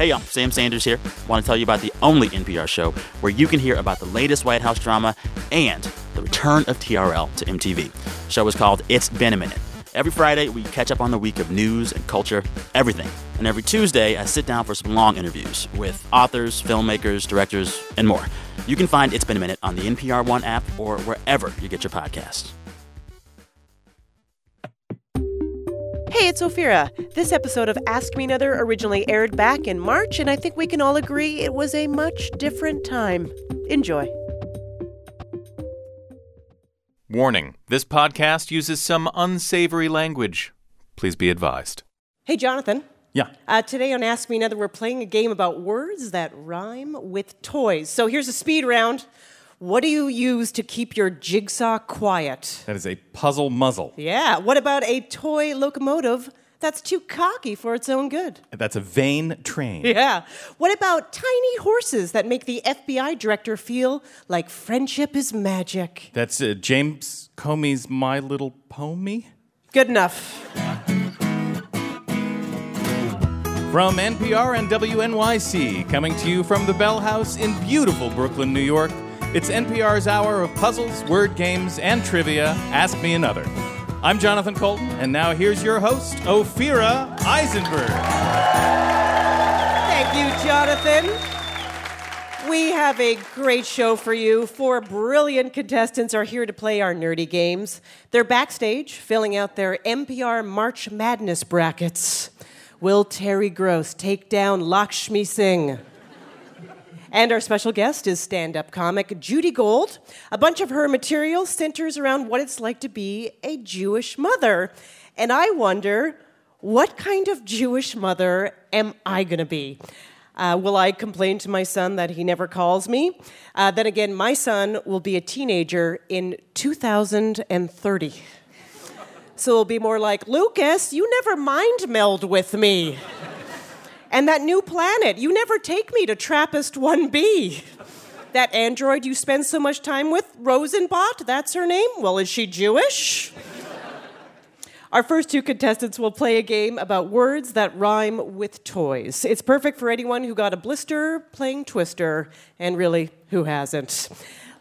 Hey, y'all, Sam Sanders here. Want to tell you about the only NPR show where you can hear about the latest White House drama and the return of TRL to MTV. The show is called It's Been a Minute. Every Friday, we catch up on the week of news and culture, everything. And every Tuesday, I sit down for some long interviews with authors, filmmakers, directors, and more. You can find It's Been a Minute on the NPR One app or wherever you get your podcasts. Hey, it's Ophira. This episode of Ask Me Another originally aired back in March, and I think we can all agree it was a much different time. Enjoy. Warning this podcast uses some unsavory language. Please be advised. Hey, Jonathan. Yeah. Uh, today on Ask Me Another, we're playing a game about words that rhyme with toys. So here's a speed round. What do you use to keep your jigsaw quiet? That is a puzzle muzzle. Yeah. What about a toy locomotive that's too cocky for its own good? That's a vain train. Yeah. What about tiny horses that make the FBI director feel like friendship is magic? That's uh, James Comey's My Little Pony. Good enough. From NPR and WNYC, coming to you from the Bell House in beautiful Brooklyn, New York, it's NPR's hour of puzzles, word games, and trivia. Ask Me Another. I'm Jonathan Coulton, and now here's your host, Ophira Eisenberg. Thank you, Jonathan. We have a great show for you. Four brilliant contestants are here to play our nerdy games. They're backstage filling out their NPR March Madness brackets. Will Terry Gross take down Lakshmi Singh? And our special guest is stand up comic Judy Gold. A bunch of her material centers around what it's like to be a Jewish mother. And I wonder, what kind of Jewish mother am I going to be? Uh, will I complain to my son that he never calls me? Uh, then again, my son will be a teenager in 2030. So it'll be more like, Lucas, you never mind meld with me. And that new planet, you never take me to Trappist 1B. That android you spend so much time with, Rosenbot, that's her name? Well, is she Jewish? Our first two contestants will play a game about words that rhyme with toys. It's perfect for anyone who got a blister playing Twister, and really, who hasn't?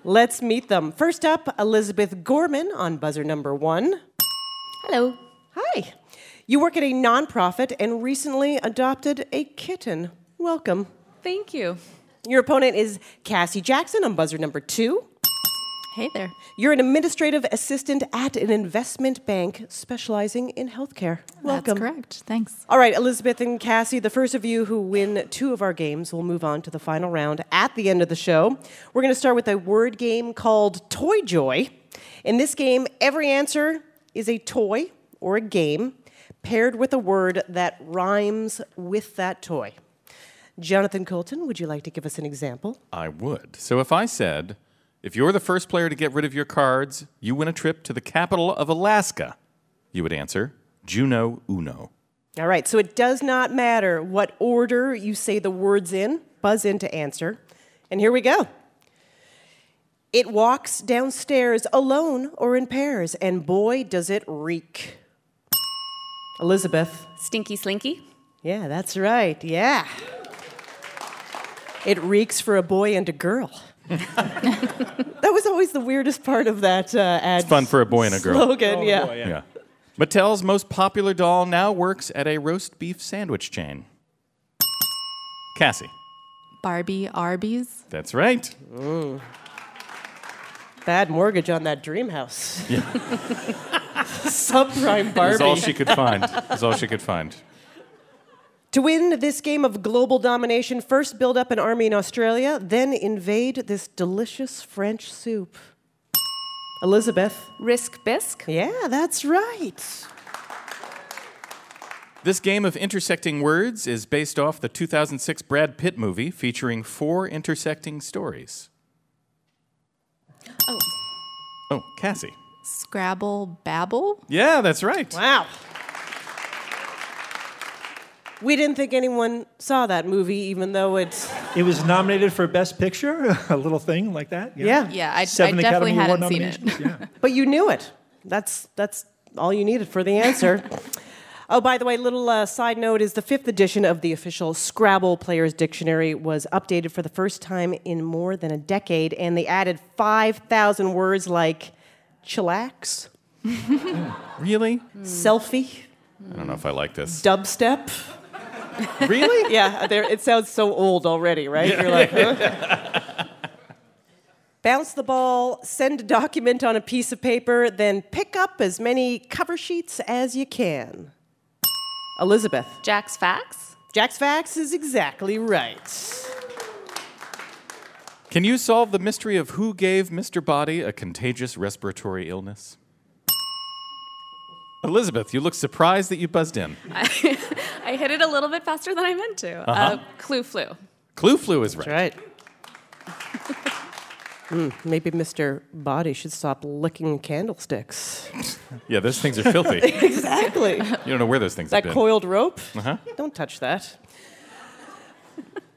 Let's meet them. First up, Elizabeth Gorman on buzzer number one. Hello. Hi. You work at a nonprofit and recently adopted a kitten. Welcome. Thank you. Your opponent is Cassie Jackson on buzzer number two. Hey there. You're an administrative assistant at an investment bank specializing in healthcare. Welcome. That's correct. Thanks. All right, Elizabeth and Cassie, the first of you who win two of our games will move on to the final round at the end of the show. We're going to start with a word game called Toy Joy. In this game, every answer is a toy or a game paired with a word that rhymes with that toy. Jonathan Coulton, would you like to give us an example? I would. So if I said, if you're the first player to get rid of your cards, you win a trip to the capital of Alaska, you would answer, Juneau Uno. All right, so it does not matter what order you say the words in, buzz in to answer. And here we go. It walks downstairs alone or in pairs, and boy, does it reek. Elizabeth. Stinky Slinky. Yeah, that's right. Yeah. It reeks for a boy and a girl. that was always the weirdest part of that uh, ad. It's fun for a boy and a girl. Slogan, yeah. Yeah. Mattel's most popular doll now works at a roast beef sandwich chain. Cassie. Barbie Arby's. That's right. Ooh. Bad mortgage on that dream house. Subprime Barbie. That's all she could find. That's all she could find. To win this game of global domination, first build up an army in Australia, then invade this delicious French soup. Elizabeth. Risk Bisque. Yeah, that's right. This game of intersecting words is based off the 2006 Brad Pitt movie featuring four intersecting stories. Oh. Oh, Cassie. Scrabble Babel. Yeah, that's right. Wow. We didn't think anyone saw that movie, even though it's. It was nominated for Best Picture, a little thing like that. Yeah. Yeah, I, I Seven definitely Academy Award hadn't seen it. nominations. Yeah. But you knew it. That's, that's all you needed for the answer. Oh, by the way, little uh, side note is the fifth edition of the official Scrabble Players Dictionary was updated for the first time in more than a decade, and they added 5,000 words like chillax, Really? selfie, I don't know if I like this. dubstep. really? Yeah, it sounds so old already, right? You're like, huh? Bounce the ball, send a document on a piece of paper, then pick up as many cover sheets as you can. Elizabeth. Jack's Facts? Jack's Facts is exactly right. Can you solve the mystery of who gave Mr. Body a contagious respiratory illness? Elizabeth, you look surprised that you buzzed in. I I hit it a little bit faster than I meant to. uh Clue Flu. Clue flu is right. Right. Hmm, maybe Mr. Body should stop licking candlesticks. Yeah, those things are filthy. exactly. you don't know where those things are. that have been. coiled rope? Uh-huh. Don't touch that.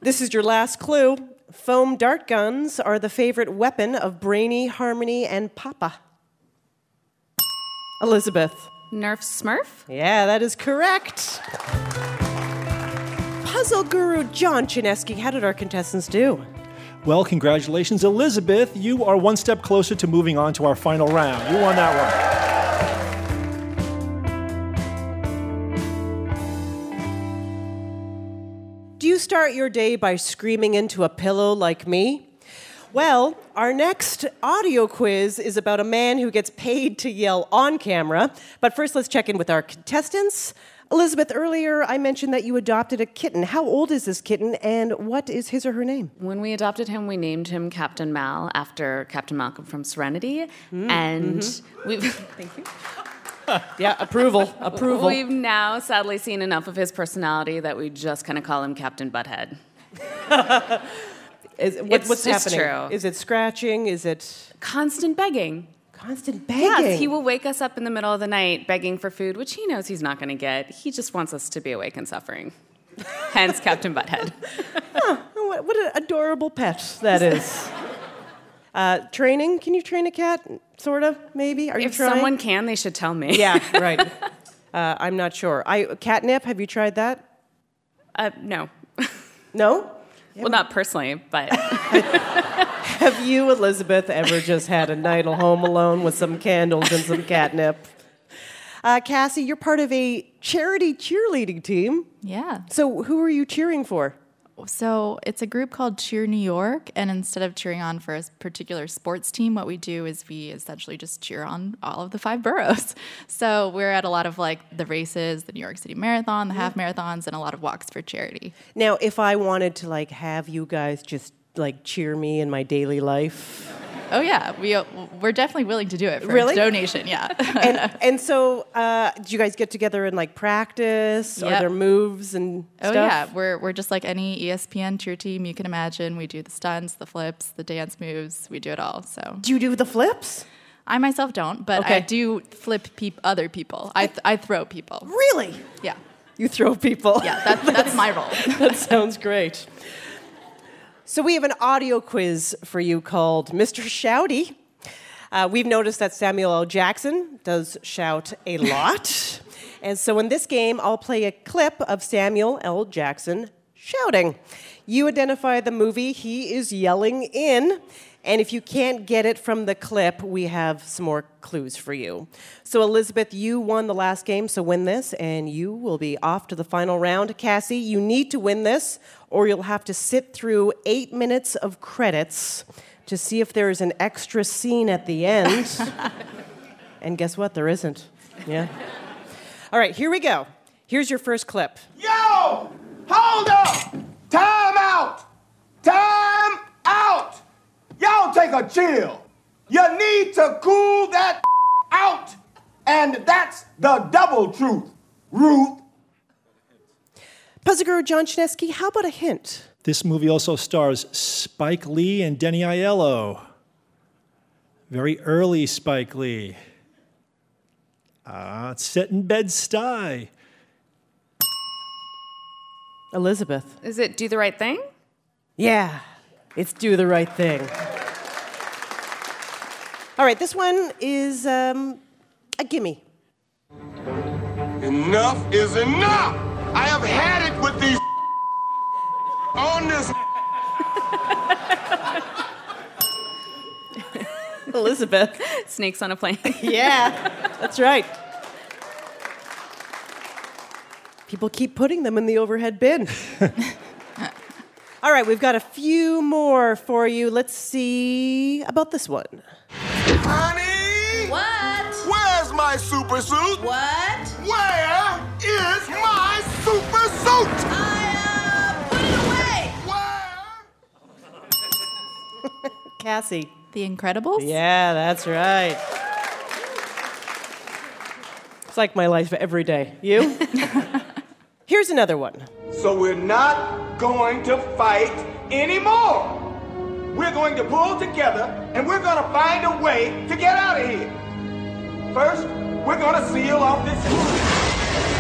this is your last clue. Foam dart guns are the favorite weapon of Brainy, Harmony, and Papa. Elizabeth. Nerf Smurf? Yeah, that is correct. Puzzle guru John Chaneski, how did our contestants do? Well, congratulations, Elizabeth. You are one step closer to moving on to our final round. You won that you start your day by screaming into a pillow like me? Well, our next audio quiz is about a man who gets paid to yell on camera. But first, let's check in with our contestants. Elizabeth, earlier I mentioned that you adopted a kitten. How old is this kitten and what is his or her name? When we adopted him, we named him Captain Mal after Captain Malcolm from Serenity. Mm-hmm. and mm-hmm. we've, thank you. Yeah, approval. approval. We've now sadly seen enough of his personality that we just kind of call him Captain Butthead. Is, what, It's- what's it's happening? true. Is it scratching? Is it Constant begging. constant begging? Yes, he will wake us up in the middle of the night begging for food, which he knows he's not going to get. He just wants us to be awake and suffering. Hence, Captain Butthead. Oh, what, what an adorable pet that is. uh, training? Can you train a cat? Sort of, maybe. Are you If trying? someone can, they should tell me. Yeah, right. Uh, I'm not sure. I catnip. Have you tried that? Uh, no. No. Well, not personally, but Have you, Elizabeth, ever just had a night at home alone with some candles and some catnip? Uh, Cassie, you're part of a charity cheerleading team. Yeah. So, who are you cheering for? So it's a group called Cheer New York, and instead of cheering on for a particular sports team, what we do is we essentially just cheer on all of the five boroughs. So we're at a lot of like the races, the New York City Marathon, the half mm-hmm. marathons, and a lot of walks for charity. Now, if I wanted to like have you guys just like cheer me in my daily life, Oh yeah, we we're definitely willing to do it for Really? a donation. Yeah. and and so uh, do you guys get together and like practice? Are Yep. there moves and Oh stuff? yeah, we're we're just like any ESPN cheer team you can imagine. We do the stunts, the flips, the dance moves. We do it all. So Do you do the flips? I myself don't, but Okay. I do flip peop other people. I th- I throw people. Really? Yeah. You throw people? Yeah, that, that's my role. that sounds great. So we have an audio quiz for you called Mr. Shouty. Uh, we've noticed that Samuel L. Jackson does shout a lot. and so in this game, I'll play a clip of Samuel L. Jackson shouting. You identify the movie he is yelling in. And if you can't get it from the clip, we have some more clues for you. So, Elizabeth, you won the last game, so win this, and you will be off to the final round. Cassie, you need to win this, or you'll have to sit through eight minutes of credits to see if there is an extra scene at the end. and guess what? There isn't. Yeah. All right, here we go. Here's your first clip. Yo! Hold up! Time out! Time out! Y'all take a chill. You need to cool that out. And that's the double truth, Ruth. Puzzle Guru John Chaneski, how about a hint? This movie also stars Spike Lee and Danny Aiello. Very early Spike Lee. Ah, it's set in Bed-Stuy. Elizabeth. is it Do the Right Thing? Yeah, it's do the right thing. All right, this one is um, a gimme. Enough is enough! I have had it with these on this. Elizabeth. Snakes on a plane. Yeah, that's right. People keep putting them in the overhead bin. All right, we've got a few more for you. Let's see about this one. Honey! What? Where's my super suit? What? Where is my super suit? I, uh, put it away. Where? Cassie. The Incredibles? Yeah, that's right. It's like my life every day. You? Here's another one. So we're not going to fight anymore. We're going to pull together and we're going to find a way to get out of here. First, we're going to seal off this.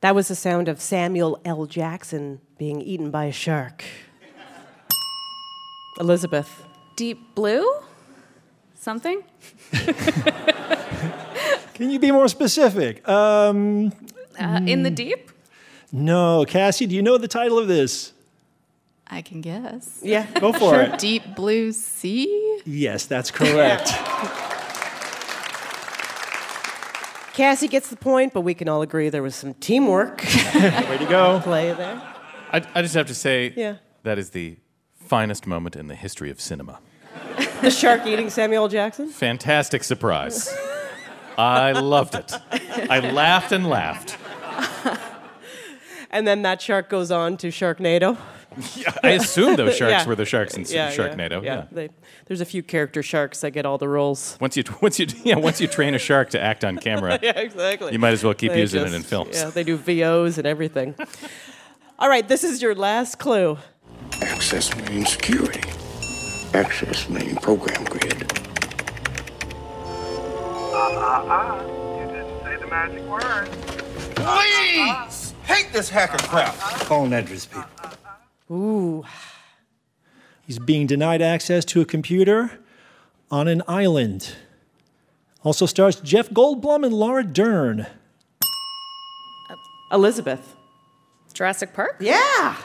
That was the sound of Samuel L. Jackson being eaten by a shark. Elizabeth. Deep blue? Something? Can you be more specific? Um, Uh, in the deep? No, Cassie, do you know the title of this? I can guess. Yeah. Go for it. Deep Blue Sea? Yes, that's correct. Cassie gets the point, but we can all agree there was some teamwork Way to go. play there. I, I just have to say Yeah. that is the finest moment in the history of cinema. The shark eating Samuel L. Jackson? Fantastic surprise. I loved it. I laughed and laughed. And then that shark goes on to Sharknado. Yeah, I assume those sharks Yeah. were the sharks in Yeah, yeah, Sharknado. Yeah, Yeah. They, there's a few character sharks that get all the roles. Once you once you yeah once you train a shark to act on camera, Yeah, exactly. you might as well keep They using it in films. Yeah, they do VOs and everything. all right, this is your last clue. Access main security. Access main program grid. Ah Uh-uh. You didn't say the magic word. Please! Hate this hacker crap. Phone address, people. Ooh, He's being denied access to a computer on an island. Also stars Jeff Goldblum and Laura Dern. Uh, Elizabeth. Jurassic Park? Yeah.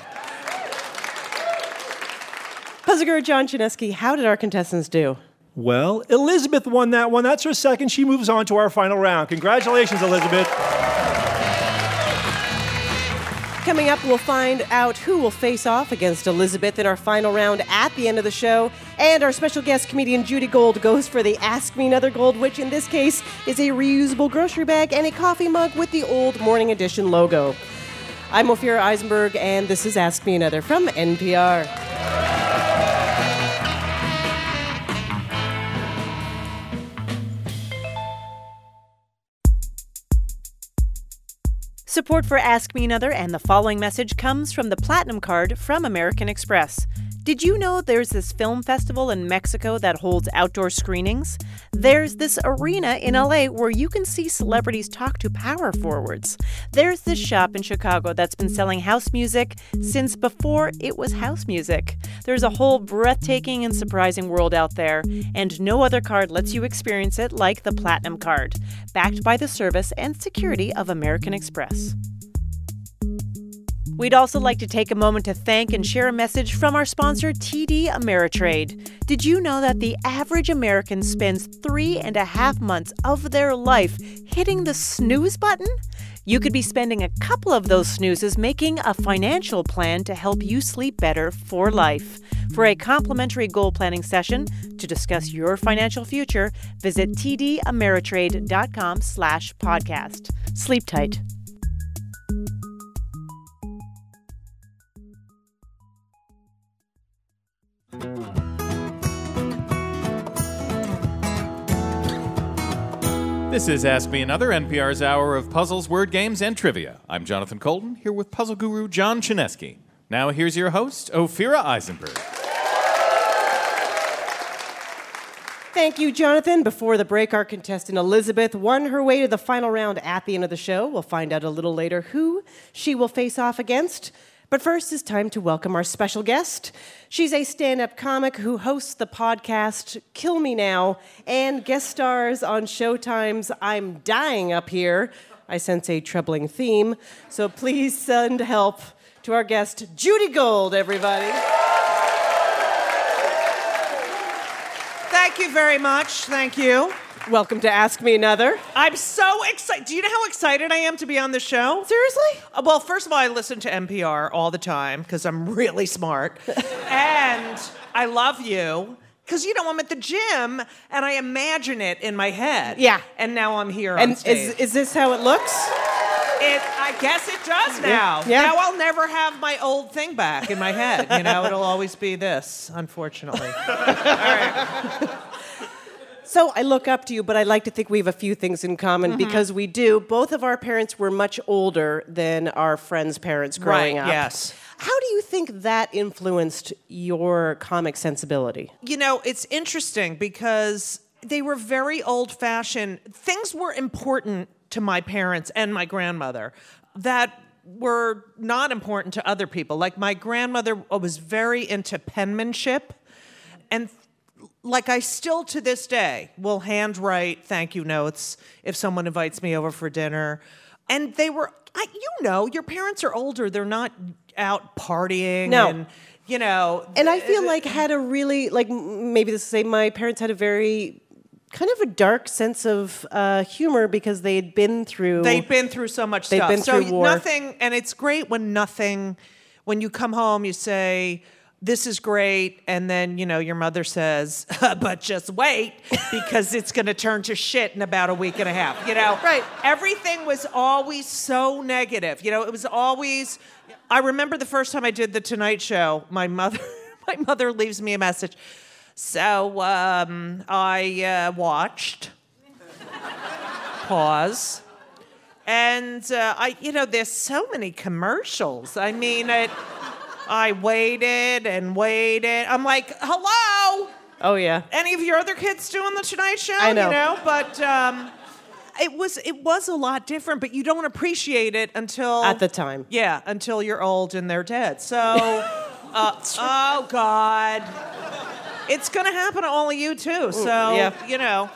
Puzzler John Chaneski, how did our contestants do? Well, Elizabeth won that one. That's her second. She moves on to our final round. Congratulations, Elizabeth. Coming up, we'll find out who will face off against Elizabeth in our final round at the end of the show. And our special guest comedian Judy Gold goes for the Ask Me Another Gold, which in this case is a reusable grocery bag and a coffee mug with the old Morning Edition logo. I'm Ophira Eisenberg, and this is Ask Me Another from NPR. Support for Ask Me Another and the following message comes from the Platinum Card from American Express. Did you know there's this film festival in Mexico that holds outdoor screenings? There's this arena in LA where you can see celebrities talk to power forwards. There's this shop in Chicago that's been selling house music since before it was house music. There's a whole breathtaking and surprising world out there, and no other card lets you experience it like the Platinum Card, backed by the service and security of American Express. We'd also like to take a moment to thank and share a message from our sponsor, TD Ameritrade. Did you know that the average American spends three and a half months of their life hitting the snooze button? You could be spending a couple of those snoozes making a financial plan to help you sleep better for life. For a complimentary goal planning session to discuss your financial future, visit tdameritrade.com slash podcast. Sleep tight. This is Ask Me Another, NPR's hour of puzzles, word games, and trivia. I'm Jonathan Coulton, here with puzzle guru John Chaneski. Now here's your host, Ophira Eisenberg. Thank you, Jonathan. Before the break, our contestant Elizabeth won her way to the final round at the end of the show. We'll find out a little later who she will face off against. But first, it's time to welcome our special guest. She's a stand up comic who hosts the podcast Kill Me Now and guest stars on Showtime's I'm Dying Up Here. I sense a troubling theme, so please send help to our guest, Judy Gold, everybody. Thank you very much. Thank you. Welcome to Ask Me Another. I'm so excited. Do you know how excited I am to be on the show? Seriously? Uh, well, first of all, I listen to NPR all the time because I'm really smart. and I love you because, you know, I'm at the gym and I imagine it in my head. Yeah. And now I'm here on And is, is this how it looks? It, I guess it does now. Yeah. Now I'll never have my old thing back in my head. You know, it'll always be this, unfortunately. So I look up to you, but I like to think we have a few things in common Mhm. because we do. Both of our parents were much older than our friends' parents growing Right, up. yes. How do you think that influenced your comic sensibility? You know, it's interesting because they were very old fashioned. Things were important to my parents and my grandmother that were not important to other people. Like my grandmother was very into penmanship and like I still to this day will handwrite thank you notes if someone invites me over for dinner. And they were I, you know, your parents are older, they're not out partying No. and you know, And I feel like had a really like maybe the same. My parents had a very kind of a dark sense of uh, humor because they had been through. They've been through so much They've stuff. been so through war. nothing, and it's great when nothing. When you come home, you say, "This is great," and then you know your mother says, "But just wait, because it's going to turn to shit in about a week and a half." You know, right? Everything was always so negative. You know, it was always. I remember the first time I did the Tonight Show. My mother, my mother leaves me a message. So um, I uh, watched. Pause. And uh, I, you know, there's so many commercials. I mean, it, I waited and waited. I'm like, hello. Oh yeah. Any of your other kids doing the Tonight Show? I know. You know, but um, it was it was a lot different. But you don't appreciate it until At the time. Yeah, until you're old and they're dead. So, uh, oh God, it's gonna happen to all of you too. So yeah. you know,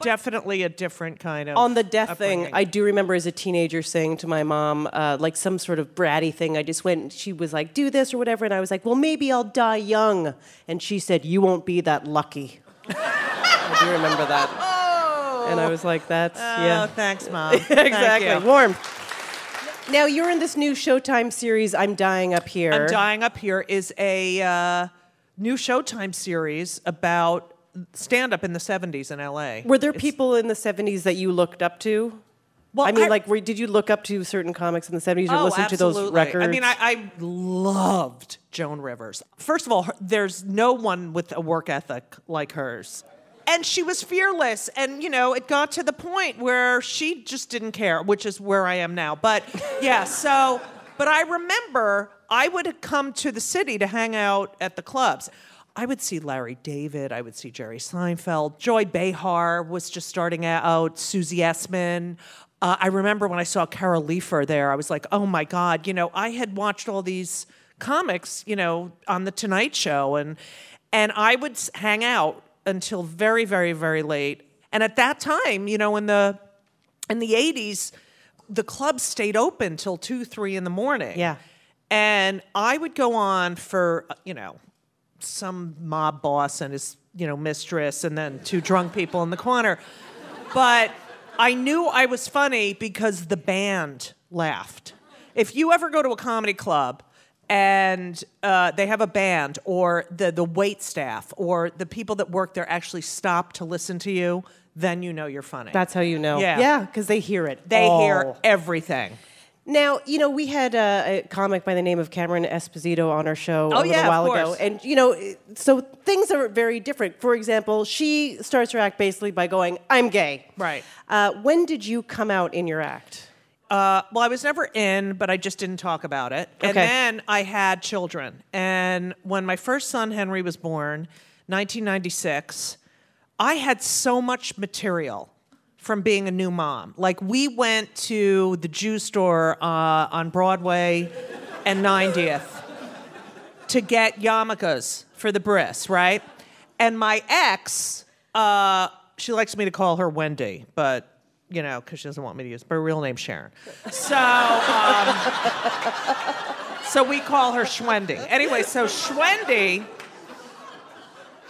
definitely a different kind of On the death thing. I do remember as a teenager saying to my mom, uh, like some sort of bratty thing. I just went, she was like, do this or whatever. And I was like, well, maybe I'll die young. And she said, you won't be that lucky. I do remember that. Oh. And I was like, that's, yeah. Oh, thanks, Mom. exactly. Thank. Warm. Now, you're in this new Showtime series, I'm Dying Up Here. I'm Dying Up Here is a uh, new Showtime series about stand up in the 70s in LA. Were there It's- people in the 70s that you looked up to? Well, I mean, I- like, were, did you look up to certain comics in the 70s or Oh, listen to those absolutely. records? I mean, I, I loved Joan Rivers. First of all, her, there's no one with a work ethic like hers. And she was fearless. And, you know, it got to the point where she just didn't care, which is where I am now. But yeah, so, but I remember I would come to the city to hang out at the clubs. I would see Larry David, I would see Jerry Seinfeld, Joy Behar was just starting out, Susie Essman. Uh, I remember when I saw Carol Leifer there, I was like, oh my God, you know, I had watched all these comics, you know, on the Tonight Show, and and I would hang out until very, very, very late. And at that time, you know, in the in the '80s, the clubs stayed open till two, three in the morning. Yeah. and I would go on for uh, you know some mob boss and his you know mistress, and then two drunk people in the corner. But I knew I was funny because the band laughed. If you ever go to a comedy club and uh, they have a band, or the the wait staff, or the people that work there actually stop to listen to you, then you know you're funny. That's how you know. Yeah. Yeah, because they hear it. they hear everything. Now, you know, we had a, a comic by the name of Cameron Esposito on our show Oh, a little yeah, of while ago. And, you know, so things are very different. For example, she starts her act basically by going, I'm gay. Right. Uh, when did you come out in your act? Uh, well, I was never in, but I just didn't talk about it. Okay. And then I had children. And when my first son, Henry, was born, 1996, I had so much material from being a new mom. Like, we went to the Jew store uh, on Broadway and 90th to get yarmulkes for the bris, right? And my ex, uh, she likes me to call her Wendy, but you know, because she doesn't want me to use her real name Sharon. So, um, so we call her Schwendy. Anyway, so Schwendy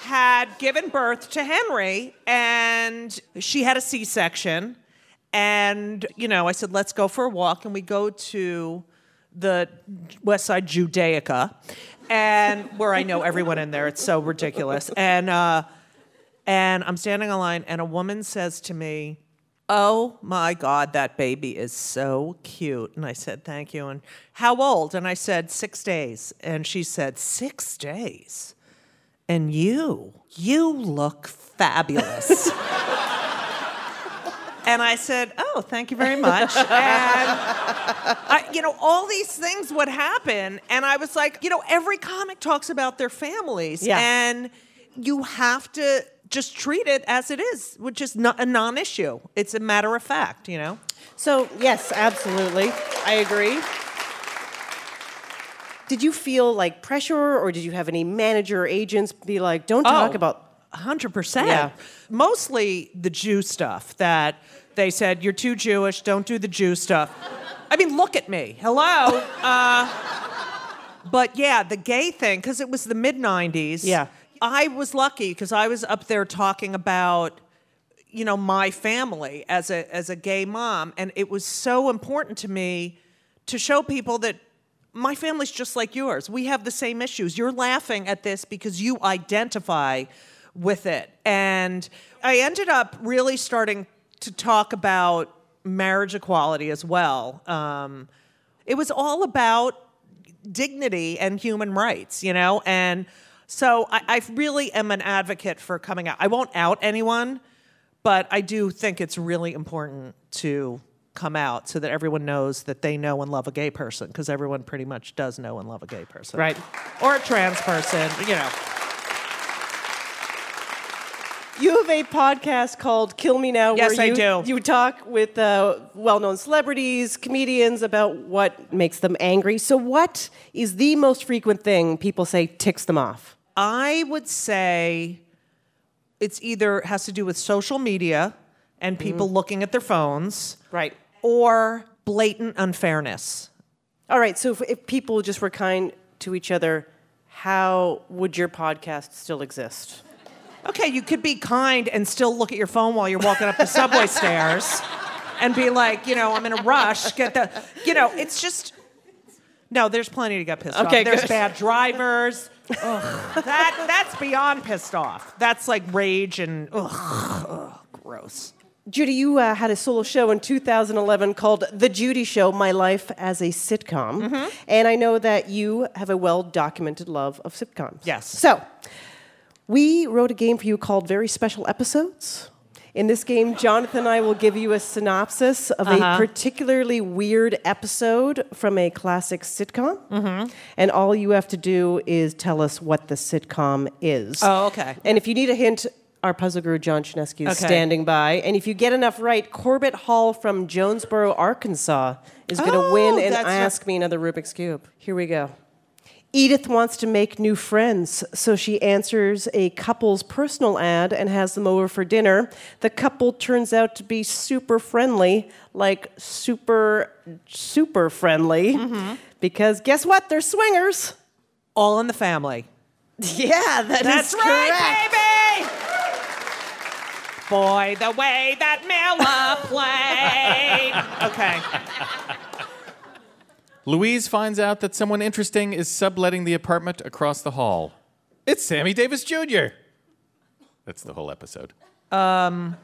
had given birth to Henry, and she had a C-section. And you know, I said, "Let's go for a walk," and we go to the West Side Judaica, and where I know everyone in there. It's so ridiculous. And uh, and I'm standing in line, and a woman says to me, "Oh my God, that baby is so cute." And I said, "Thank you." And how old? And I said, six days. And she said, six days. And you, you look fabulous. And I said, "Oh, thank you very much." And I, you know, all these things would happen, and I was like, you know, every comic talks about their families, Yeah. and you have to just treat it as it is, which is not a non-issue. It's a matter of fact, you know. So, yes, absolutely. I agree. Did you feel like pressure or did you have any manager or agents be like, don't talk Oh, about. hundred percent. Yeah. Mostly the Jew stuff that they said you're too Jewish. Don't do the Jew stuff. I mean, look at me. Hello. Uh, but yeah, the gay thing because it was the mid '90s. Yeah. I was lucky because I was up there talking about you know my family as a as a gay mom and it was so important to me to show people that my family's just like yours we have the same issues you're laughing at this because you identify with it and i ended up really starting to talk about marriage equality as well um, it was all about dignity and human rights, you know? And so I, I really am an advocate for coming out. I won't out anyone, but I do think it's really important to come out so that everyone knows that they know and love a gay person, because everyone pretty much does know and love a gay person. Right. Or a trans person, you know. You have a podcast called Kill Me Now. Yes, where I you, do. You talk with uh, well known celebrities, comedians about what makes them angry. So, what is the most frequent thing people say ticks them off? I would say it's either has to do with social media and people looking at their phones, Right. Or blatant unfairness. All right. So, if, if people just were kind to each other, how would your podcast still exist? Okay, you could be kind and still look at your phone while you're walking up the subway stairs and be like, you know, I'm in a rush. Get the, you know, it's just. No, there's plenty to get pissed off. Okay, off. There's good. bad drivers. Ugh, that that's beyond pissed off. That's like rage and ugh, ugh gross. Judy, you uh, had a solo show in 2011 called The Judy Show My Life as a Sitcom. Mm-hmm. And I know that you have a well documented love of sitcoms. Yes. So, we wrote a game for you called Very Special Episodes. In this game, Jonathan and I will give you a synopsis of a Uh-huh. particularly weird episode from a classic sitcom. Mm-hmm. And all you have to do is tell us what the sitcom is. Oh, okay. And if you need a hint, our puzzle guru John Chaneski is Okay. standing by. And if you get enough right, Corbett Hall from Jonesboro, Arkansas is going to Oh, win and that's right. ask me another Rubik's Cube. Here we go. Edith wants to make new friends, so she answers a couple's personal ad and has them over for dinner. The couple turns out to be super friendly, like super, super friendly, Mm-hmm. because guess what? They're swingers. All in the family. Yeah, that is That's correct. right, baby. Boy, the way that Miller played. Okay. Louise finds out that someone interesting is subletting the apartment across the hall. It's Sammy Davis Jr. That's the whole episode. Um.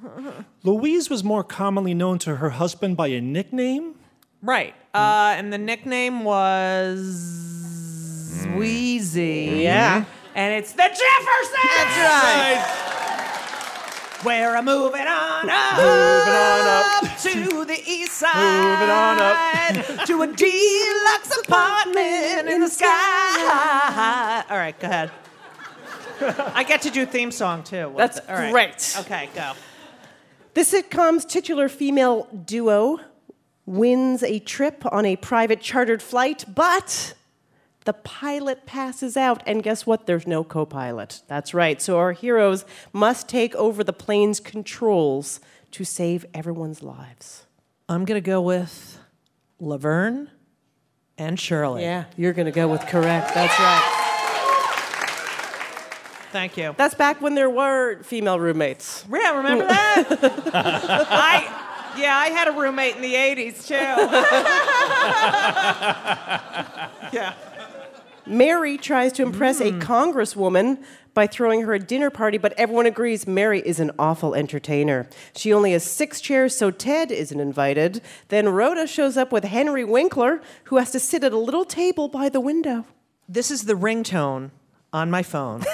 Louise was more commonly known to her husband by a nickname. Right. Uh, and the nickname was Wheezy. Yeah. And it's the Jeffersons! That's right. We're moving on up, Moving on up. to the east side. Moving on up. to a deluxe apartment in the sky. All right, go ahead. I get to do theme song too. That's All right. great. Okay, go. The sitcom's titular female duo wins a trip on a private chartered flight, but the pilot passes out, and guess what? There's no co pilot. That's right. So our heroes must take over the plane's controls to save everyone's lives. I'm going to go with Laverne and Shirley. Yeah, you're going to go with correct. That's right. Thank you. That's back when there were female roommates. Yeah, remember mm. that? I yeah, I had a roommate in the 80s too. yeah. Mary tries to impress a mm. congresswoman by throwing her a dinner party, but everyone agrees Mary is an awful entertainer. She only has six chairs, so Ted isn't invited. Then Rhoda shows up with Henry Winkler, who has to sit at a little table by the window. This is the ringtone on my phone.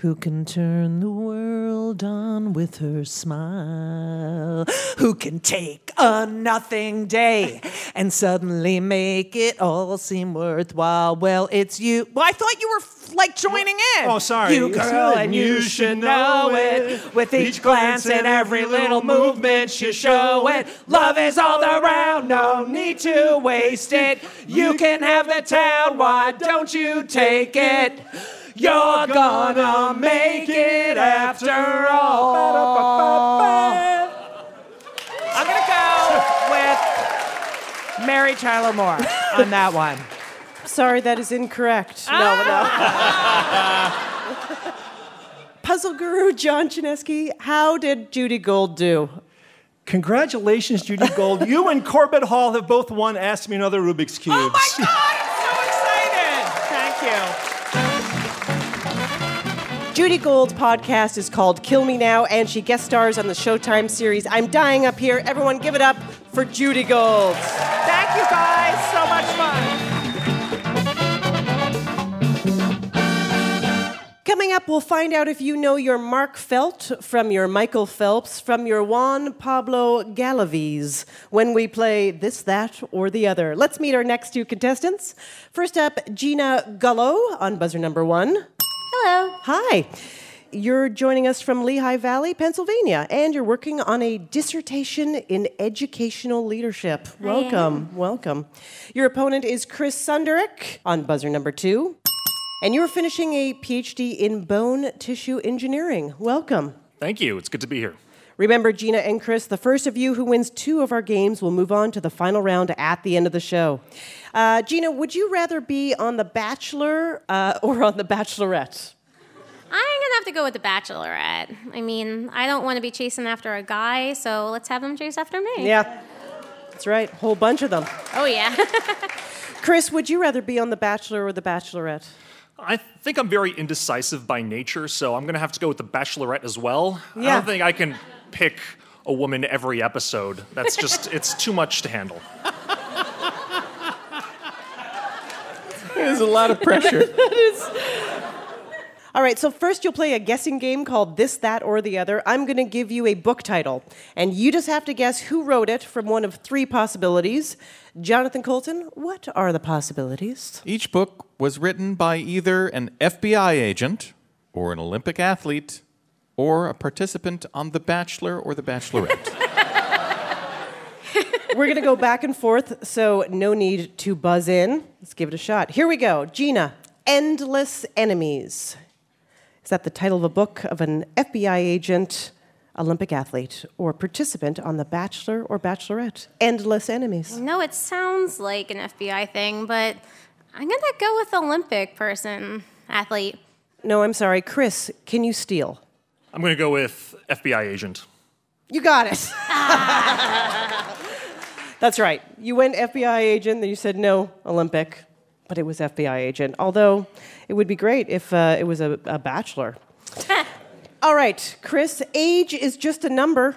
Who can turn the world on with her smile? Who can take a nothing day and suddenly make it all seem worthwhile? Well, it's you. Well, I thought you were like joining oh, in. Oh, sorry. You It's girl, good. and you should know it. With each glance and every little movement, you show it. Love is all around, no need to waste it. You can have the town, why don't you take it? You're gonna make it after all. I'm gonna go with Mary Tyler Moore on that one. Sorry, that is incorrect. Ah! No, no. Puzzle guru John Chaneski, how did Judy Gold do? Congratulations, Judy Gold. you and Corbett Hall have both won Ask Me Another Rubik's Cube. Oh my God, Judy Gold's podcast is called Kill Me Now, and she guest stars on the Showtime series I'm Dying Up Here. Everyone give it up for Judy Gold. Thank you guys, so much fun. Coming up, we'll find out if you know your Mark Felt from your Michael Phelps, from your Juan Pablo Galavis, when we play this, that, or the other. Let's meet our next two contestants. First up, Gina Gullo on buzzer number one. Hello. Hi. You're joining us from Lehigh Valley, Pennsylvania, and you're working on a dissertation in educational leadership. I Welcome, welcome. Your opponent is Chris Sunderick on buzzer number two, and you're finishing a PhD in bone tissue engineering. Welcome. Thank you. It's good to be here. Remember, Gina and Chris, the first of you who wins two of our games will move on to the final round at the end of the show. Uh, Gina, would you rather be on The Bachelor uh, or on The Bachelorette? I'm gonna have to go with the Bachelorette. I mean, I don't want to be chasing after a guy, so let's have them chase after me. Yeah, that's right. Whole bunch of them. Oh yeah. Chris, would you rather be on The Bachelor or The Bachelorette? I think I'm very indecisive by nature, so I'm going to have to go with the Bachelorette as well. Yeah. I don't think I can pick a woman every episode. That's just, it's too much to handle. There's a lot of pressure. All right, so first you'll play a guessing game called This, That, or the Other. I'm going to give you a book title, and you just have to guess who wrote it from one of three possibilities. Jonathan Coulton, what are the possibilities? Each book was written by either an FBI agent, or an Olympic athlete, or a participant on The Bachelor or The Bachelorette. We're going to go back and forth, so no need to buzz in. Let's give it a shot. Here we go. Gina, Endless Enemies. Is that the title of a book of an FBI agent, Olympic athlete, or participant on The Bachelor or Bachelorette? Endless Enemies. no, it sounds like an FBI thing, but I'm gonna go with Olympic person, athlete. No, I'm sorry. Chris, can you steal? I'm going to go with FBI agent. You got it. That's right. You went FBI agent, then you said no, Olympic, but it was FBI agent. Although it would be great if uh, it was a, a bachelor. All right, Chris, age is just a number.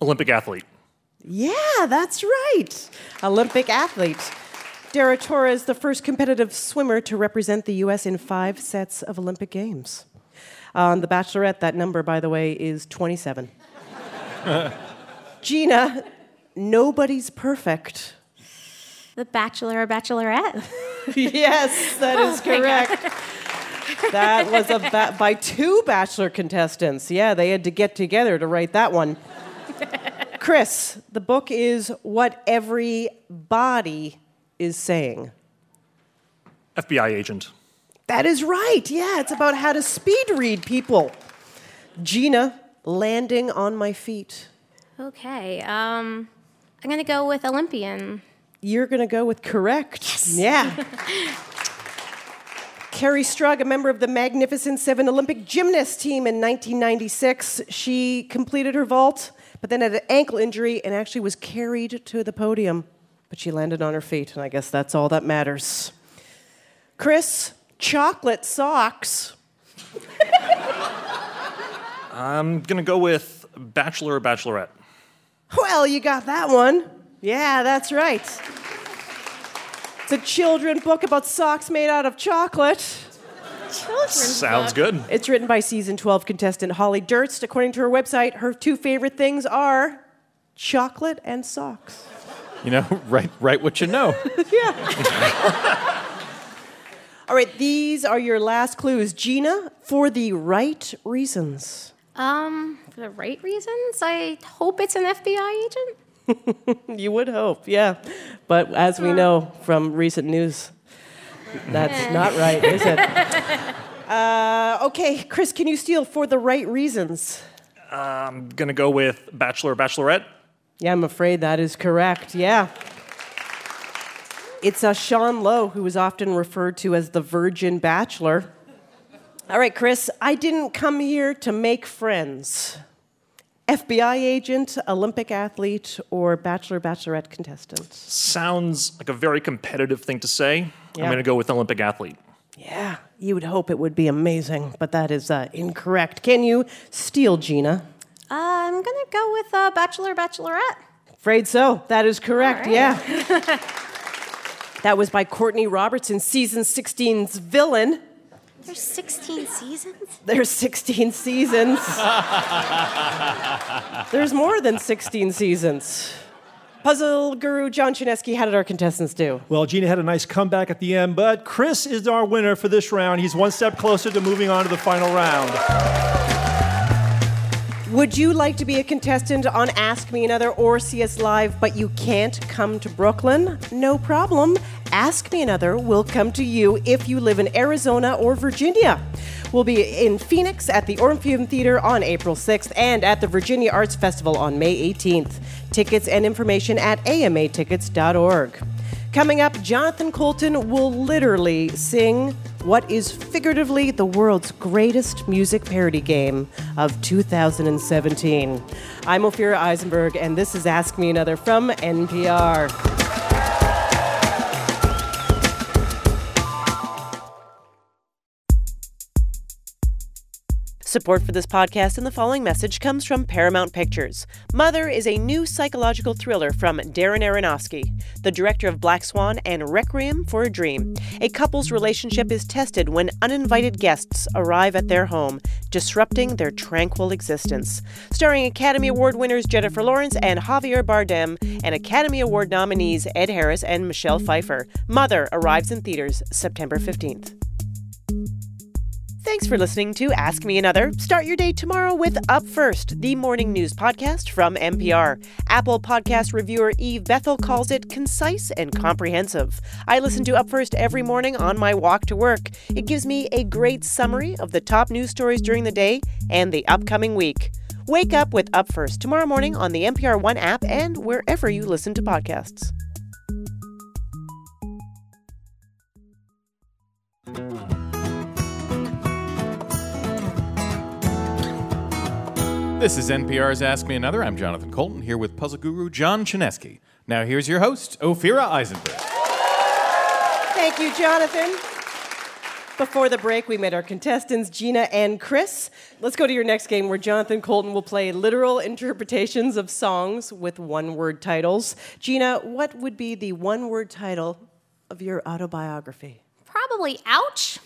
Olympic athlete. Yeah, that's right. Olympic athlete. Dara Torres, the first competitive swimmer to represent the U.S. in five sets of Olympic Games. On The Bachelorette, that number, by the way, is 27. Gina, nobody's perfect. The Bachelor or Bachelorette. yes, that is Oh correct. That was a ba- by two Bachelor contestants. Yeah, they had to get together to write that one. Chris, the book is What Every Body is Saying. FBI agent. That is right. Yeah, it's about how to speed read people. Gina, landing on my feet. Okay. Um, I'm gonna go with Olympian. You're going to go with correct. Yeah. Kerri Strug, a member of the Magnificent Seven Olympic gymnast team in 1996, she completed her vault, but then had an ankle injury and actually was carried to the podium. But she landed on her feet, and I guess that's all that matters. Chris, chocolate socks. I'm gonna go with Bachelor or Bachelorette. Well, you got that one. Yeah, that's right. It's a children book about socks made out of chocolate. Children's Sounds good. It's written by season 12 contestant Holly Durst. According to her website, her two favorite things are chocolate and socks. You know, write, write what you know. All right, these are your last clues. Gina, for the right reasons. Um, for the right reasons, I hope it's an FBI agent. you would hope, yeah. But as we know from recent news, that's not right, is it? Uh, okay, Chris, can you steal for the right reasons? I'm gonna go with Bachelor or Bachelorette. Yeah, I'm afraid that is correct. Yeah. It's uh, Sean Lowe, who is often referred to as the Virgin Bachelor. All right, Chris, I didn't come here to make friends. FBI agent, Olympic athlete, or Bachelor Bachelorette contestant? Sounds like a very competitive thing to say. Yeah. I'm gonna go with Olympic athlete. Yeah, you would hope it would be amazing, but that is uh, incorrect. Can you steal, Gina? Uh, I'm gonna go with uh, Bachelor Bachelorette. Afraid so. That is correct, All right. yeah. that was by Courtney Robertson, season 16's villain. There's 16 seasons. There's 16 seasons. There's more than 16 seasons. Puzzle guru John Chaneski, how did our contestants do? Well, Gina had a nice comeback at the end, but Chris is our winner for this round. He's one step closer to moving on to the final round. Would you like to be a contestant on Ask Me Another or CS Live, but you can't come to Brooklyn? No problem. Ask Me Another will come to you if you live in Arizona or Virginia. We'll be in Phoenix at the Orpheum Theater on April 6th and at the Virginia Arts Festival on May 18th. Tickets and information at amatickets.org. Coming up, Jonathan Coulton will literally sing what is figuratively the world's greatest music parody game of 2017. I'm Ophira Eisenberg, and this is Ask Me Another from NPR. Support for this podcast and the following message comes from Paramount Pictures. Mother is a new psychological thriller from Darren Aronofsky, the director of Black Swan and Requiem for a Dream. A couple's relationship is tested when uninvited guests arrive at their home, disrupting their tranquil existence. Starring Academy Award winners Jennifer Lawrence and Javier Bardem, and Academy Award nominees Ed Harris and Michelle Pfeiffer. Mother arrives in theaters September 15th. Thanks for listening to Ask Me Another. Start your day tomorrow with Up First, the morning news podcast from NPR. Apple podcast reviewer Eve Bethel calls it concise and comprehensive. I listen to Up First every morning on my walk to work. It gives me a great summary of the top news stories during the day and the upcoming week. Wake up with Up First tomorrow morning on the NPR One app and wherever you listen to podcasts. This is NPR's Ask Me Another. I'm Jonathan Coulton here with puzzle guru John Chaneski. Now here's your host, Ophira Eisenberg. Thank you, Jonathan. Before the break, we met our contestants, Gina and Chris. Let's go to your next game where Jonathan Coulton will play literal interpretations of songs with one word titles. Gina, what would be the one word title of your autobiography? Probably ouch.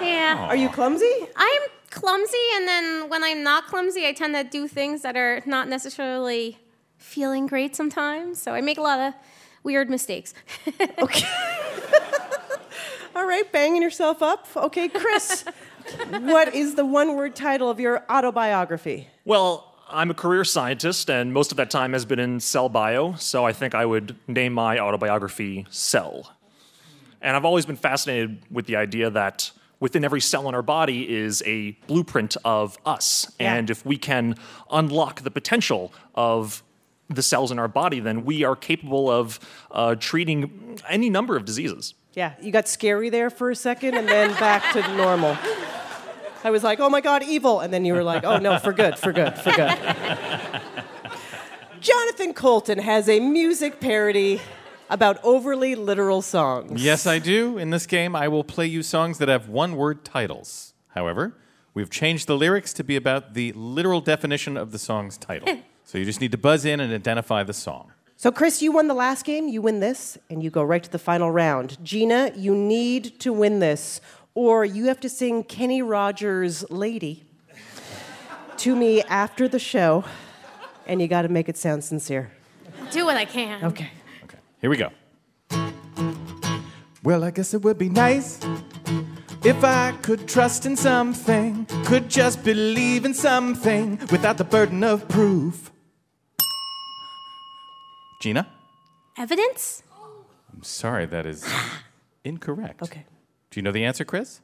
yeah. Are you clumsy? I'm clumsy, and then when I'm not clumsy, I tend to do things that are not necessarily feeling great sometimes. So I make a lot of weird mistakes. Okay. All right, banging yourself up. Okay, Chris, what is the one word title of your autobiography? Well, I'm a career scientist, and most of that time has been in cell bio, so I think I would name my autobiography Cell. And I've always been fascinated with the idea that within every cell in our body is a blueprint of us. Yeah. And if we can unlock the potential of the cells in our body, then we are capable of uh, treating any number of diseases. Yeah, you got scary there for a second and then back to normal. I was like, oh my God, evil. And then you were like, oh no, for good, for good, for good. Jonathan Coulton has a music parody about overly literal songs. Yes, I do. In this game, I will play you songs that have one word titles. However, we've changed the lyrics to be about the literal definition of the song's title. Eh. so you just need to buzz in and identify the song. So, Chris, you won the last game. You win this, and you go right to the final round. Gina, you need to win this, or you have to sing Kenny Rogers' Lady to me after the show, and you got to make it sound sincere. Do what I can. Okay. Here we go. Well, I guess it would be nice if I could trust in something, could just believe in something without the burden of proof. Gina? Evidence? I'm sorry, that is incorrect. Okay. Do you know the answer, Chris?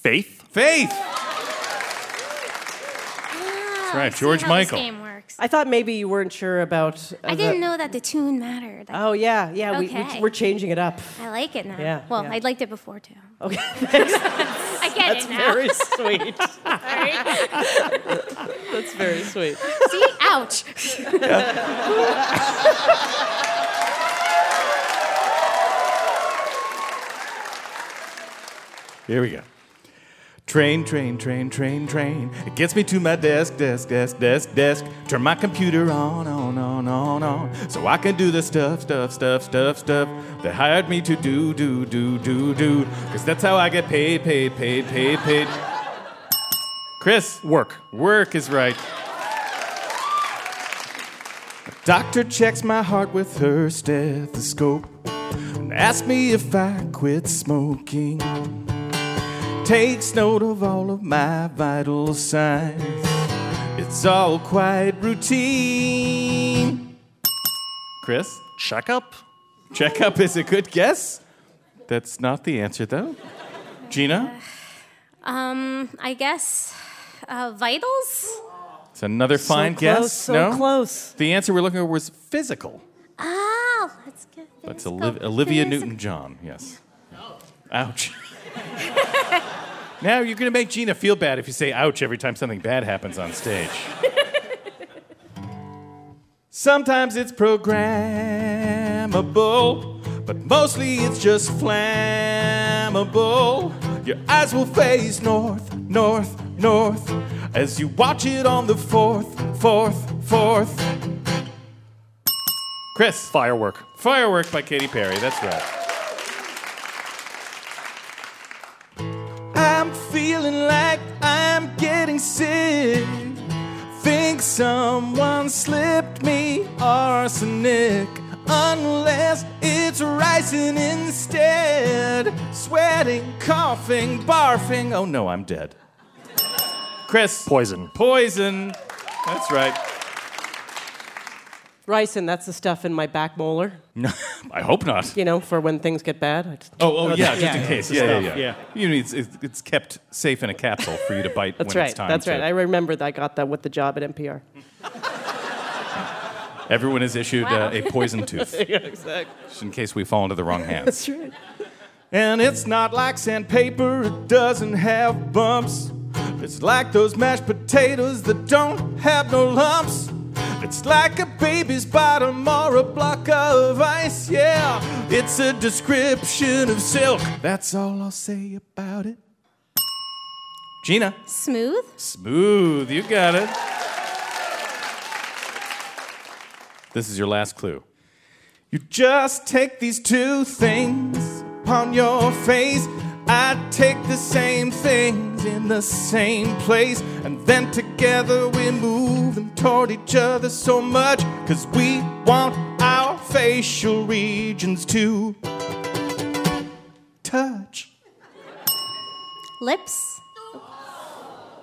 Faith? Faith! Ah, That's right, George how Michael. This game works. I thought maybe you weren't sure about. uh, I didn't know that the tune mattered. Oh yeah, yeah. We, Okay. we, we're changing it up. I like it now. Yeah, well, yeah. I liked it before too. Okay. I get That's it now. very sweet. Sorry. That's very sweet. See, ouch. Here we go. Train, train, train, train, train. It gets me to my desk, desk, desk, desk, desk. Turn my computer on, on, on, on, on. So I can do the stuff, stuff, stuff, stuff, stuff. They hired me to do, do, do, do, do. Because that's how I get paid, paid, paid, paid, paid. Chris? Work. Work is right. Doctor checks my heart with her stethoscope and asks me if I quit smoking. Takes note of all of my vital signs. It's all quite routine. Chris? Checkup? Checkup is a good guess. That's not the answer, though. Gina? Um, I guess uh, vitals. It's another So fine close, guess. so no? close. The answer we're looking for was physical. Oh, let's get That's Oliv- Olivia Newton John, yes. Ouch. now you're going to make Gina feel bad if you say ouch every time something bad happens on stage. Sometimes it's programmable, but mostly it's just flammable. Your eyes will face north, north, north as you watch it on the fourth, fourth, fourth. Chris. Firework. Firework by Katy Perry, that's right. Feeling like I'm getting sick. Think someone slipped me arsenic. Unless it's rising instead. Sweating, coughing, barfing. Oh no, I'm dead. Chris. Poison. Poison. That's right. Ricin, that's the stuff in my back molar. No, I hope not. You know, for when things get bad. I just- Oh, oh yeah, Okay. just in case. the Yeah, yeah, yeah. You mean it's, it's, it's kept safe in a capsule for you to bite That's when right. it's time That's to. right. I remember that I got that with the job at NPR. Everyone is issued Wow. uh, a poison tooth. yeah, exactly. Just in case we fall into the wrong hands. That's right. And it's not like sandpaper, it doesn't have bumps. It's like those mashed potatoes that don't have no lumps. It's like a baby's bottom or a block of ice, yeah. It's a description of silk. That's all I'll say about it. Gina. Smooth. Smooth. You got it. This is your last clue. You just take these two things upon your face. I take the same things in the same place, and then together we move them toward each other so much, cause we want our facial regions to touch. Lips.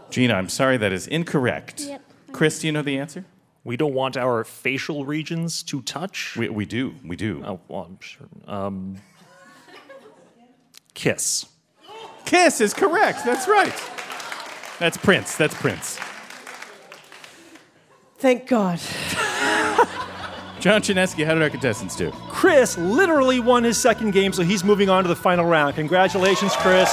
Gina, I'm sorry, that is incorrect. Yep. Chris, do you know the answer? We don't want our facial regions to touch. We, we do. We do. Oh, well, I'm sure. Um, kiss. Kiss is correct. That's right. That's Prince. That's Prince. Thank God. John Chaneski, how did our contestants do? Chris literally won his second game, so he's moving on to the final round. Congratulations, Chris.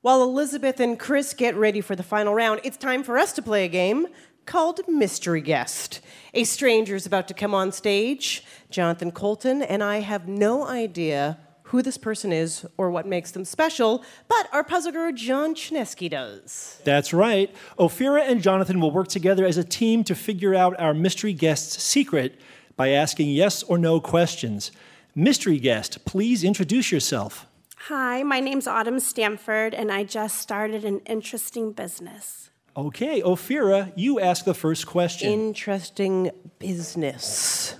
While Elizabeth and Chris get ready for the final round, it's time for us to play a game called Mystery Guest. A stranger is about to come on stage, Jonathan Coulton, and I have no idea who this person is or what makes them special, but our puzzle guru John Chaneski does. That's right. Ophira and Jonathan will work together as a team to figure out our mystery guest's secret by asking yes or no questions. Mystery guest, please introduce yourself. Hi, my name's Autumn Stanford, and I just started an interesting business. Okay, Ophira, you ask the first question. Interesting business.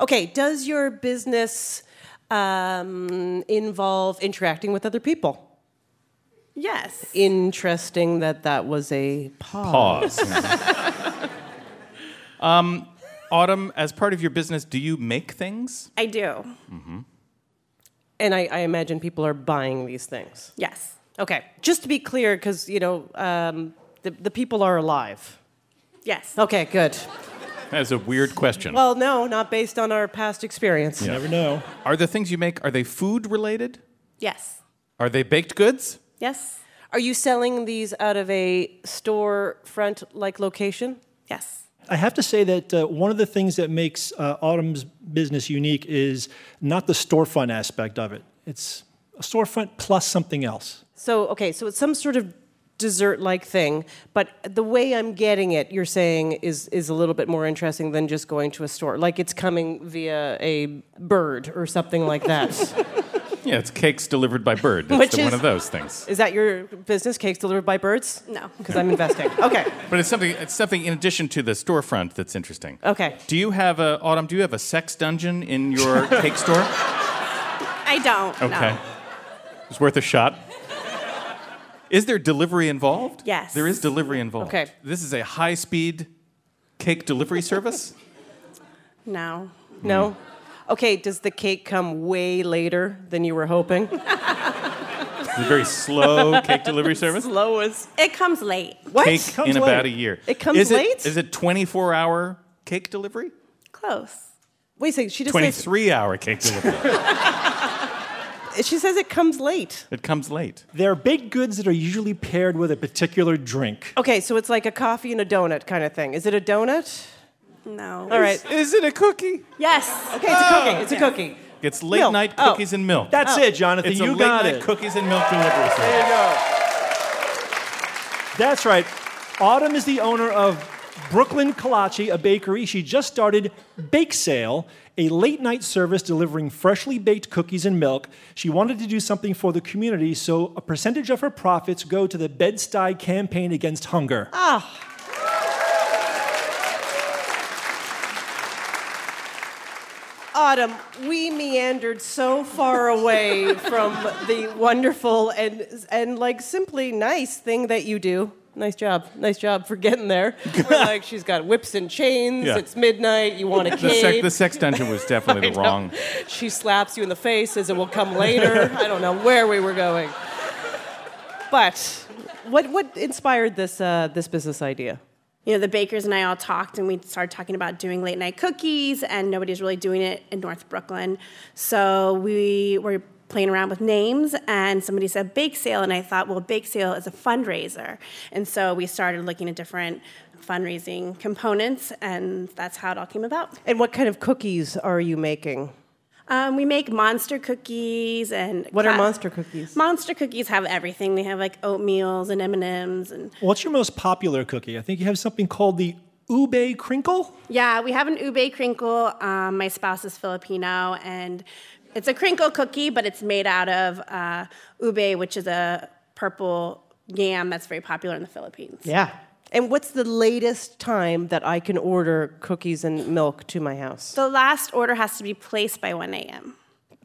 Okay, does your business um, involve interacting with other people? Yes. Interesting that that was a pause. Pause. um, Autumn, as part of your business, do you make things? I do. Mm-hmm. And I, I imagine people are buying these things. Yes. Okay, just to be clear, because you know um, the the people are alive. Yes. Okay, good. That is a weird question. Well, no, not based on our past experience. You never know. Are the things you make are they food related? Yes. Are they baked goods? Yes. Are you selling these out of a storefront like location? Yes. I have to say that uh, one of the things that makes uh, Autumn's business unique is not the storefront aspect of it. It's a storefront plus something else. So, okay, so it's some sort of dessert like thing, but the way I'm getting it, you're saying, is, is a little bit more interesting than just going to a store. Like it's coming via a bird or something like that. Yeah, it's cakes delivered by bird. It's Which the- one of those things. is that your business, cakes delivered by birds? No. Because I'm investing. Okay. But it's something. It's something in addition to the storefront that's interesting. Okay. Do you have a Autumn? Do you have a sex dungeon in your cake store? I don't. Okay, No. it's worth a shot. Is there delivery involved? Yes. There is delivery involved. Okay. This is a high-speed cake delivery service. No. No? Okay, does the cake come way later than you were hoping? It's a very slow cake delivery service. Slowest. It comes late. What? Cake Comes in late. about a year. It comes is late? It, is it 24-hour cake delivery? Close. Wait a second, she just says, 23-hour cake delivery. she says it comes late. it comes late. They're baked goods that are usually paired with a particular drink. Okay, so it's like a coffee and a donut kind of thing. Is it a donut? No. All right. Is it a cookie? Yes. Okay, it's a cookie. It's a oh. cookie. It's late Milk. night Oh. cookies and milk. That's Oh. it, Jonathan. it's you a late got night it. cookies and milk delivery service. There you go. That's right. Autumn is the owner of Brooklyn Kolache, a bakery. She just started Bake Sale, a late night service delivering freshly baked cookies and milk. She wanted to do something for the community, so a percentage of her profits go to the Bed-Stuy campaign against hunger. Ah. Autumn, we meandered so far away from the wonderful and and like simply nice thing that you do. Nice job. Nice job for getting there. We're like she's got whips and chains. Yeah. It's midnight. You want a The, cake. the sex dungeon was definitely the wrong. She slaps you in the face, says it will come later. I don't know where we were going. But what what inspired this uh, this business idea? You know, the bakers and I all talked, and we started talking about doing late night cookies, and nobody's really doing it in North Brooklyn. So we were playing around with names, and somebody said bake sale, and I thought, well, bake sale is a fundraiser, and so we started looking at different fundraising components, and that's how it all came about. And what kind of cookies are you making? Um, we make monster cookies and What are monster cookies? Monster cookies have everything. They have like oatmeals and M and M's and What's your most popular cookie? I think you have something called the Ube Crinkle. Yeah, we have an ube crinkle. Um, my spouse is Filipino, and it's a crinkle cookie, but it's made out of uh, ube, which is a purple yam that's very popular in the Philippines. Yeah. And what's the latest time that I can order cookies and milk to my house? The last order has to be placed by 1 a.m.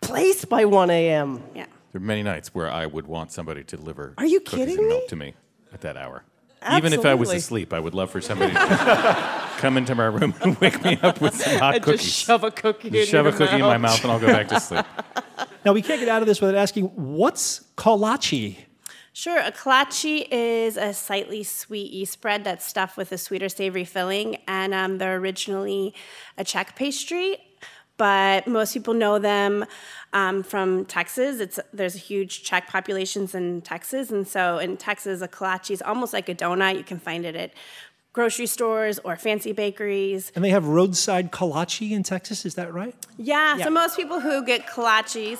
Placed by 1 a.m. Yeah. There are many nights where I would want somebody to deliver Are you cookies kidding and me? milk to me at that hour. Even if I was asleep, I would love for somebody to come into my room and wake me up with some hot And cookies. just shove a cookie Just in shove your a cookie in my mouth. mouth and I'll go back to sleep. Now, we can't get out of this without asking what's kolache? Sure, a kolache is a slightly sweet yeast bread that's stuffed with a sweeter, savory filling, and um, they're originally a Czech pastry, but most people know them um, from Texas. It's there's a huge Czech populations in Texas, and so in Texas, a kolache is almost like a donut. You can find it at grocery stores or fancy bakeries. And they have roadside kolache in Texas, is that right? Yeah, Yeah. so most people who get kolaches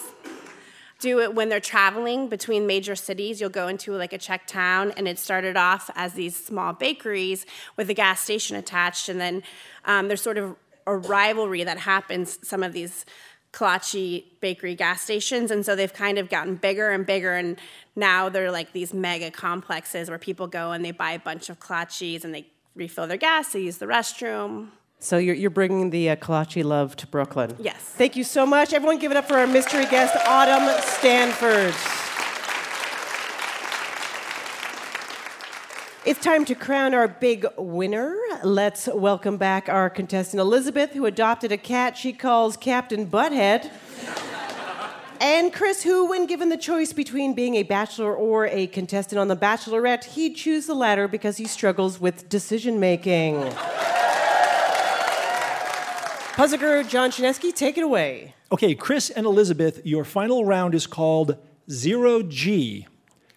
do it when they're traveling between major cities. You'll go into like a Czech town, and it started off as these small bakeries with a gas station attached, and then um, there's sort of a rivalry that happens. Some of these kolache bakery gas stations, and so they've kind of gotten bigger and bigger, and now they're like these mega complexes where people go and they buy a bunch of kolaches and they refill their gas, they use the restroom. So you're, you're bringing the uh, kolache love to Brooklyn. Yes. Thank you so much. Everyone give it up for our mystery guest, Autumn Stanford. It's time to crown our big winner. Let's welcome back our contestant, Elizabeth, who adopted a cat she calls Captain Butthead. And Chris, who, when given the choice between being a bachelor or a contestant on The Bachelorette, he'd choose the latter because he struggles with decision making. Puzzler John Chaneski, take it away. Okay, Chris and Elizabeth, your final round is called Zero G.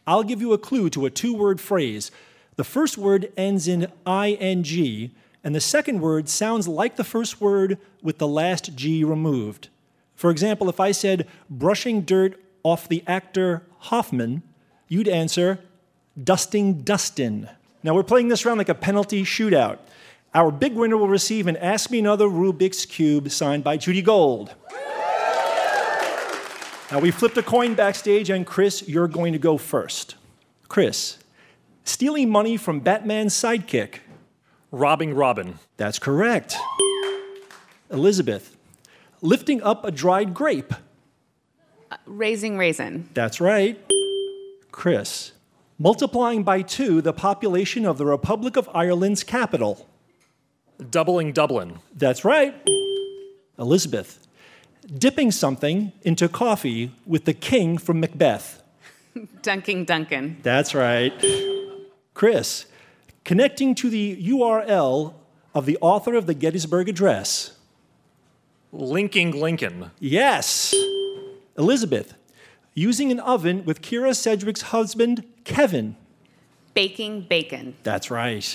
I'll give you a clue to a two word phrase. The first word ends in ing, and the second word sounds like the first word with the last G removed. For example, if I said brushing dirt off the actor Hoffman, you'd answer dusting Dustin. Now we're playing this round like a penalty shootout. Our big winner will receive an Ask Me Another Rubik's Cube signed by Judy Gold. Now we flipped a coin backstage, and Chris, you're going to go first. Chris, stealing money from Batman's sidekick. Robbing Robin. That's correct. Elizabeth, lifting up a dried grape. Uh, raising raisin. That's right. Chris, multiplying by two the population of the Republic of Ireland's capital. Doubling Dublin. That's right. Elizabeth, dipping something into coffee with the king from Macbeth. Dunking Duncan. That's right. Chris, connecting to the URL of the author of the Gettysburg Address. Linking Lincoln. Yes. Elizabeth, using an oven with Kyra Sedgwick's husband, Kevin. Baking bacon. That's right.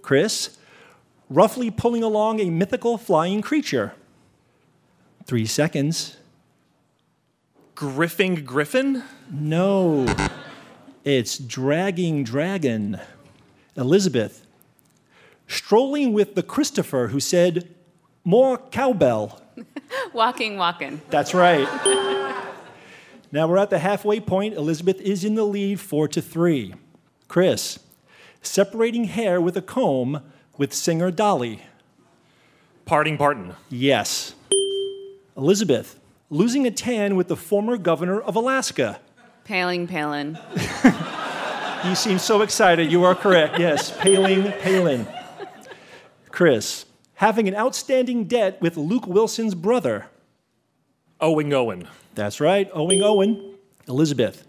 Chris, roughly pulling along a mythical flying creature. Three seconds. Griffing Griffin? No, it's dragging dragon. Elizabeth, strolling with the Christopher who said, More cowbell. Walking, walking. That's right. now we're at the halfway point. Elizabeth is in the lead, four to three. Chris, separating hair with a comb with singer Dolly. Parting Parton. Yes. Elizabeth, losing a tan with the former governor of Alaska. Paling, Palin. You seem so excited. You are correct. Yes, Palin, Palin. Chris, having an outstanding debt with Luke Wilson's brother. Owing Owen. That's right, owing Owen. Elizabeth,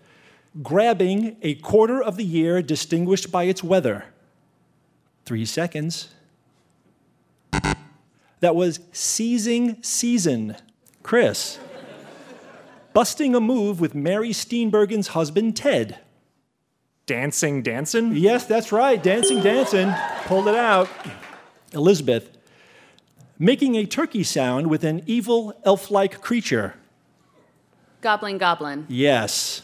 grabbing a quarter of the year distinguished by its weather. Three seconds. That was seizing season. Chris, busting a move with Mary Steenburgen's husband, Ted. Dancing Dancing? Yes, that's right. Dancing, dancing. Pulled it out. Elizabeth, making a turkey sound with an evil elf like creature. Goblin, goblin. Yes.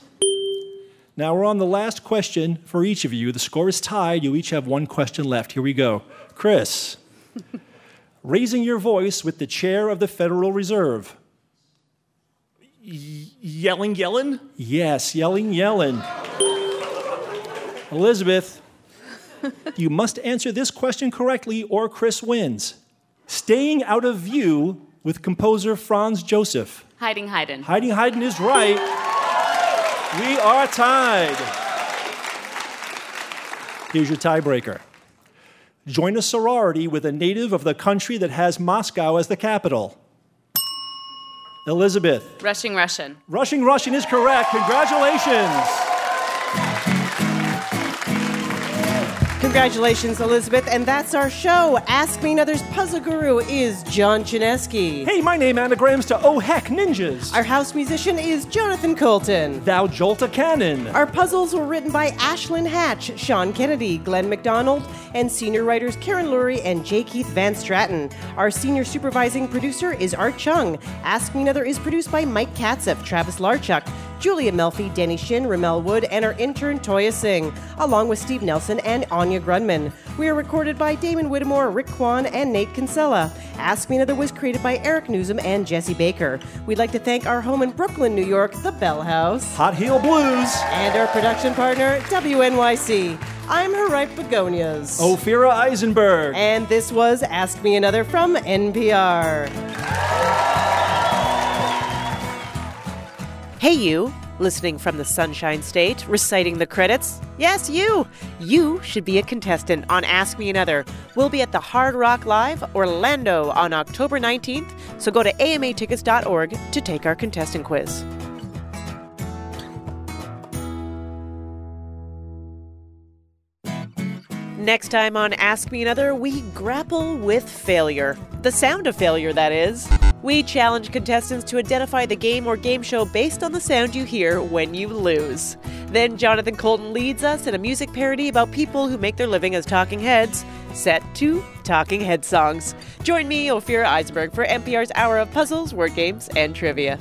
Now we're on the last question for each of you. The score is tied. You each have one question left. Here we go. Chris, raising your voice with the chair of the Federal Reserve. Yelling Yellen? Yes, yelling, Yellen. Elizabeth, you must answer this question correctly or Chris wins. Staying out of view with composer Franz Joseph. Hiding, Haydn. Hiding Haydn is right. We are tied. Here's your tiebreaker. Join a sorority with a native of the country that has Moscow as the capital. Elizabeth. Rushing Russian. Rushing Russian is correct. Congratulations. Congratulations, Elizabeth. And that's our show. Ask Me Another's puzzle guru is John Chaneski. Hey, my name anagrams to Oh Heck Ninjas. Our house musician is Jonathan Coulton. Thou Jolta Cannon. Our puzzles were written by Ashlyn Hatch, Sean Kennedy, Glenn McDonald, and senior writers Karen Lurie and J. Keith Van Straaten. Our senior supervising producer is Art Chung. Ask Me Another is produced by Mike Katzif, Travis Larchuk, Julia Melfi, Danny Shin, Ramel Wood, and our intern Toya Singh, along with Steve Nelson and Anya Grundmann. We are recorded by Damon Whittemore, Rick Kwan, and Nate Kinsella. Ask Me Another was created by Eric Nuzum and Jesse Baker. We'd like to thank our home in Brooklyn, New York, the Bell House. Hot Heel Blues. And our production partner, WNYC. I'm Haripe Begonias. Ophira Eisenberg. And this was Ask Me Another from NPR. Hey, you, listening from the Sunshine State, reciting the credits. Yes, you. You should be a contestant on Ask Me Another. We'll be at the Hard Rock Live, Orlando, on October 19th, so go to amatickets.org to take our contestant quiz. Next time on Ask Me Another, we grapple with failure. The sound of failure, that is. We challenge contestants to identify the game or game show based on the sound you hear when you lose. Then Jonathan Coulton leads us in a music parody about people who make their living as talking heads, set to talking head songs. Join me, Ophira Eisenberg, for NPR's Hour of Puzzles, Word Games, and Trivia.